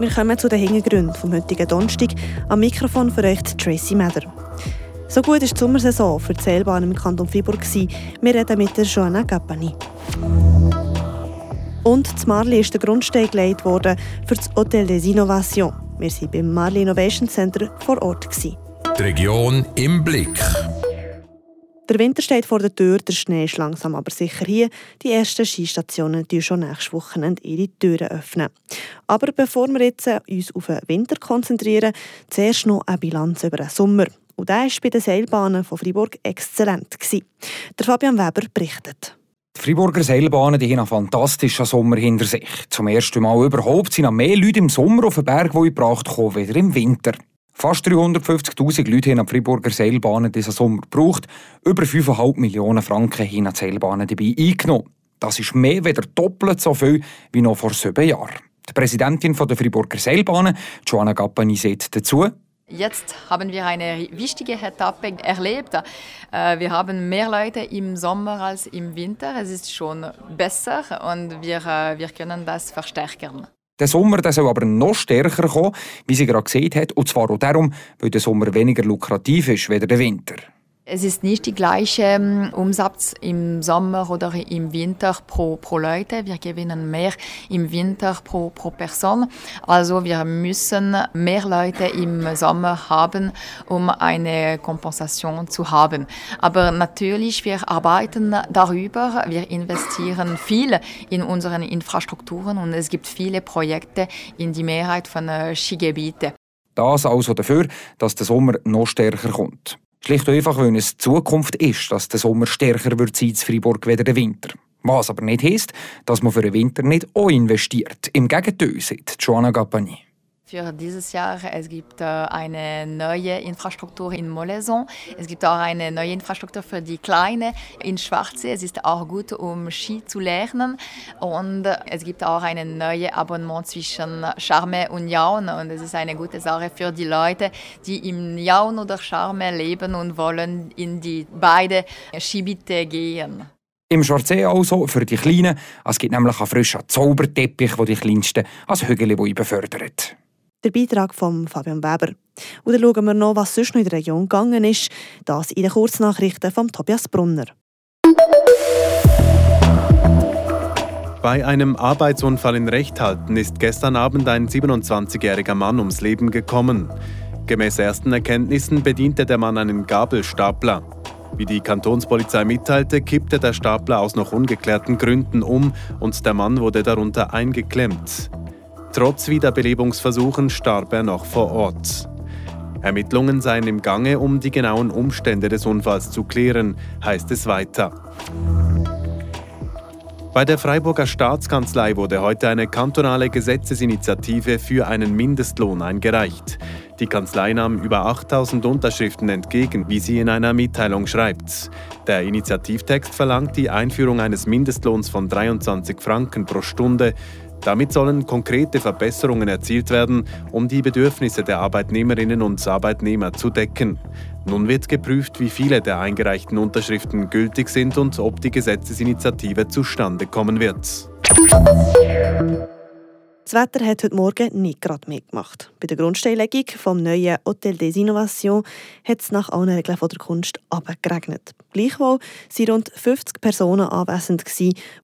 Wir kommen zu den Hintergründen vom heutigen Donnerstag. Am Mikrofon für euch Tracy Meder. So gut war die Sommersaison für die Seilbahn im Kanton Fribourg. Wir reden mit der Joanna Gappani. Und zu Marli ist der Grundstein gelegt worden für das Hotel des Innovations. Wir waren beim Marli Innovation Center vor Ort. Die Region im Blick. Der Winter steht vor der Tür, der Schnee ist langsam aber sicher hier. Die ersten Skistationen öffnen schon nächstes Wochenende ihre Türen. öffnen. Aber bevor wir jetzt uns auf den Winter konzentrieren, zuerst noch eine Bilanz über den Sommer. Und der war bei den Seilbahnen von Fribourg exzellent. Der Fabian Weber berichtet. Die Friburger Seilbahnen die haben einen fantastischen Sommer hinter sich. Zum ersten Mal überhaupt sind mehr Leute im Sommer auf den Berg gebracht kommen, wieder im Winter. Fast 350'000 Leute haben die Friburger Seilbahnen diesen Sommer gebraucht. Über 5,5 Millionen Franken haben die Seilbahnen dabei eingenommen. Das ist mehr als doppelt so viel wie noch vor sieben Jahren. Die Präsidentin der Friburger Seilbahnen, Joanna Gappani, sagt dazu, Jetzt haben wir eine wichtige Etappe erlebt. Äh, wir haben mehr Leute im Sommer als im Winter. Es ist schon besser und wir, äh, wir können das verstärken. Der Sommer der soll aber noch stärker kommen, wie sie gerade gesagt hat, und zwar auch darum, weil der Sommer weniger lukrativ ist als der Winter. Es ist nicht die gleiche ähm, Umsatz im Sommer oder im Winter pro, pro Leute. Wir gewinnen mehr im Winter pro, pro Person. Also wir müssen mehr Leute im Sommer haben, um eine Kompensation zu haben. Aber natürlich, wir arbeiten darüber. Wir investieren viel in unsere Infrastrukturen und es gibt viele Projekte in die Mehrheit von äh, Skigebieten. Das also dafür, dass der Sommer noch stärker kommt. Schlicht und einfach, weil es Zukunft ist, dass der Sommer stärker wird sein in Freiburg als der Winter. Was aber nicht heisst, dass man für den Winter nicht auch investiert. Im Gegenteil, sagt Joanna Gappani. Für dieses Jahr es gibt äh, eine neue Infrastruktur in Molaison. Es gibt auch eine neue Infrastruktur für die Kleine in Schwarzsee. Es ist auch gut, um Ski zu lernen. Und es gibt auch ein neues Abonnement zwischen Charme und Jaun. Und es ist eine gute Sache für die Leute, die im Jaun oder Charme leben und wollen in die beiden Skibiete gehen. Im Schwarzsee also für die Kleinen. Es gibt nämlich einen frischen Zauberteppich, der die Kleinsten als Hügel befördert. Der Beitrag von Fabian Weber. Und dann schauen wir noch, was sonst noch in der Region gegangen ist. Das in den Kurznachrichten von Tobias Brunner. Bei einem Arbeitsunfall in Rechthalten ist gestern Abend ein 27-jähriger Mann ums Leben gekommen. Gemäß ersten Erkenntnissen bediente der Mann einen Gabelstapler. Wie die Kantonspolizei mitteilte, kippte der Stapler aus noch ungeklärten Gründen um und der Mann wurde darunter eingeklemmt. Trotz Wiederbelebungsversuchen starb er noch vor Ort. Ermittlungen seien im Gange, um die genauen Umstände des Unfalls zu klären, heißt es weiter. Bei der Freiburger Staatskanzlei wurde heute eine kantonale Gesetzesinitiative für einen Mindestlohn eingereicht. Die Kanzlei nahm über 8000 Unterschriften entgegen, wie sie in einer Mitteilung schreibt. Der Initiativtext verlangt die Einführung eines Mindestlohns von 23 Franken pro Stunde damit sollen konkrete Verbesserungen erzielt werden, um die Bedürfnisse der Arbeitnehmerinnen und Arbeitnehmer zu decken. Nun wird geprüft, wie viele der eingereichten Unterschriften gültig sind und ob die Gesetzesinitiative zustande kommen wird. Das Wetter hat heute Morgen nicht gerade mitgemacht. Bei der Grundsteinlegung vom neuen Hotel des Innovations hat es nach allen Regeln der Kunst abgeregnet. Gleichwohl waren rund 50 Personen anwesend,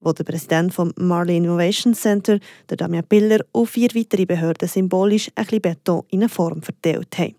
wo der Präsident vom Marley Innovation Center, der Damian Piller, und vier weitere Behörden symbolisch ein bisschen Beton in eine Form verteilt haben.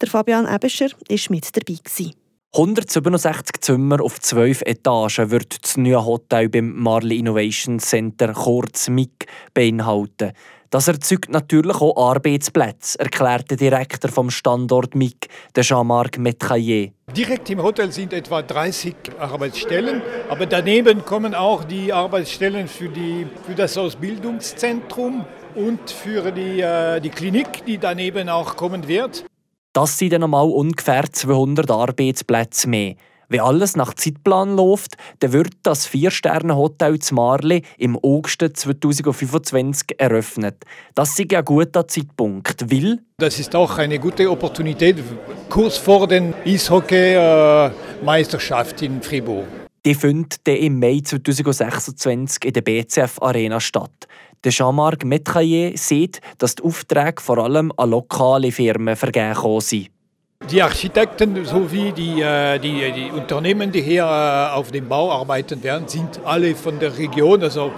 Der Fabian Ebescher war mit dabei. Gewesen. 167 Zimmer auf 12 Etagen wird das neue Hotel beim Marley Innovation Center, kurz MIG, beinhalten. Das erzeugt natürlich auch Arbeitsplätze, erklärt der Direktor vom Standort MIG, Jean-Marc Metcaillet. Direkt im Hotel sind etwa 30 Arbeitsstellen, aber daneben kommen auch die Arbeitsstellen für, die, für das Ausbildungszentrum und für die, äh, die Klinik, die daneben auch kommen wird. Das sind dann nochmal ungefähr 200 Arbeitsplätze mehr. Wenn alles nach Zeitplan läuft, dann wird das Vier-Sterne-Hotel Marli im August 2025 eröffnet. Das ist ein guter Zeitpunkt, weil... Das ist auch eine gute Opportunität kurz vor der Eishockey-Meisterschaft in Fribourg. Die findet im Mai 2026 in der BCF Arena statt. Der Jean-Marc Metrailler sieht, dass die Aufträge vor allem an lokale Firmen vergeben sind. Die Architekten sowie die, äh, die, die Unternehmen, die hier äh, auf dem Bau arbeiten werden, sind alle von der Region, also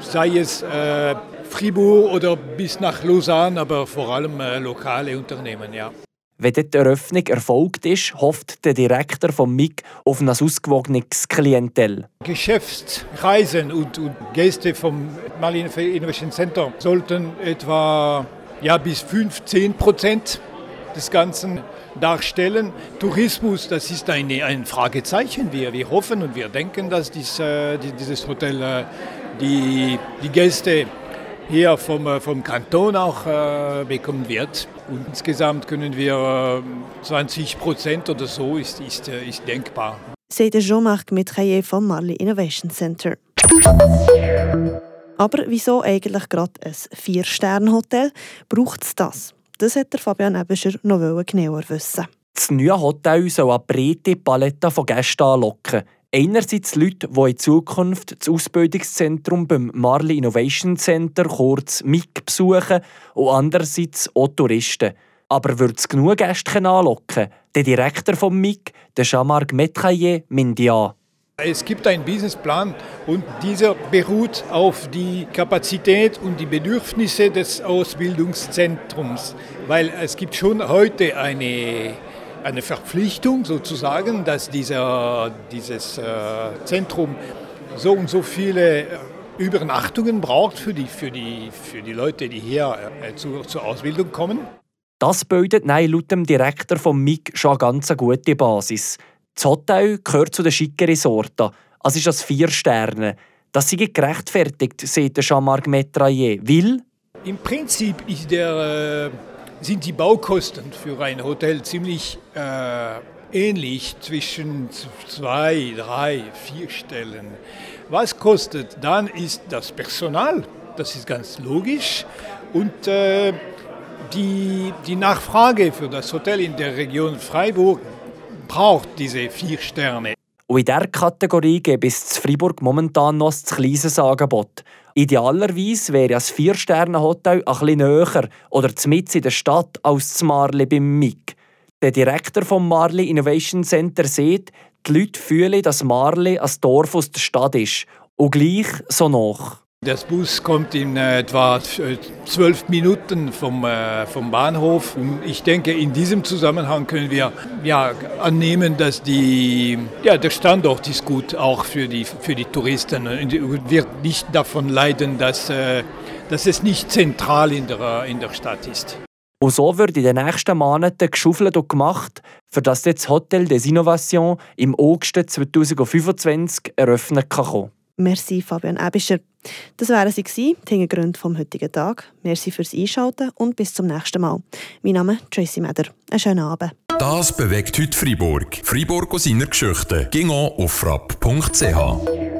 sei es äh, Fribourg oder bis nach Lausanne, aber vor allem lokale Unternehmen. Ja. Wenn die Eröffnung erfolgt ist, hofft der Direktor vom MIG auf ein ausgewogenes Klientel. Geschäftsreisen und, und Gäste vom Marine Innovation Center sollten etwa ja, bis 15 Prozent des Ganzen darstellen. Tourismus, das ist eine, ein Fragezeichen. Wir, wir hoffen und wir denken, dass dies, äh, dieses Hotel äh, die, die Gäste hier vom, äh, vom Kanton auch äh, bekommen wird. Und insgesamt können wir 20 Prozent oder so ist, ist, ist denkbar. Sagt Jean-Marc Mitraillé vom Marley Innovation Center. Aber wieso eigentlich gerade ein Vier-Sterne-Hotel? Braucht es das? Das hat Fabian Ebescher noch genauer wissen. Das neue Hotel soll eine breite Palette von Gästen anlocken. Einerseits Leute, die in Zukunft das Ausbildungszentrum beim Marley Innovation Center, kurz MIG, besuchen und andererseits auch Touristen. Aber wird es genug Gäste anlocken? Der Direktor des MIG, der Jean-Marc Metrailler, meint ja. Es gibt einen Businessplan und dieser beruht auf die Kapazität und die Bedürfnisse des Ausbildungszentrums, weil es gibt schon heute eine, eine Verpflichtung sozusagen, dass dieser, dieses äh, Zentrum so und so viele äh, Übernachtungen braucht für die, für die, für die Leute, die hier äh, zu, zur Ausbildung kommen. Das bildet nein, laut dem Direktor vom MIG schon eine ganz gute Basis. Das Hotel gehört zu den schicken Resorten. Es ist als vier Sterne. Das sei gerechtfertigt, sagt Jean-Marc Metrailler. Weil? Im Prinzip der, äh, sind die Baukosten für ein Hotel ziemlich äh, ähnlich zwischen zwei, drei, vier Stellen. Was kostet dann ist das Personal, das ist ganz logisch. Und äh, die, die Nachfrage für das Hotel in der Region Freiburg braucht diese vier Sterne. Und in dieser Kategorie gibt es zu Freiburg momentan noch ein kleines Angebot. Idealerweise wäre ein Vier-Sterne-Hotel ein bisschen näher oder mitten in der Stadt als das Marli beim MIG. Der Direktor vom Marli Innovation Center sieht, die Leute fühlen, dass Marli ein Dorf aus der Stadt ist und gleich so nach. Das Bus kommt in äh, etwa äh, zwölf Minuten vom, äh, vom Bahnhof. Und ich denke, in diesem Zusammenhang können wir ja, annehmen, dass die, ja, der Standort ist gut, auch für die, für die Touristen. Und wird nicht davon leiden, dass, dass es nicht zentral in der, in der Stadt ist. Und so wird in den nächsten Monaten geschaufelt und gemacht, für das das Hotel des Innovations im August 2025 eröffnet kann. Merci, Fabian Ebischer. Das wären sie gewesen, die Hintergründe vom heutigen Tag. Merci fürs Einschalten und bis zum nächsten Mal. Mein Name ist Tracy Meder. Einen schönen Abend. Das bewegt heute Freiburg. Freiburg aus seiner Geschichte. Ging auf frapp.ch.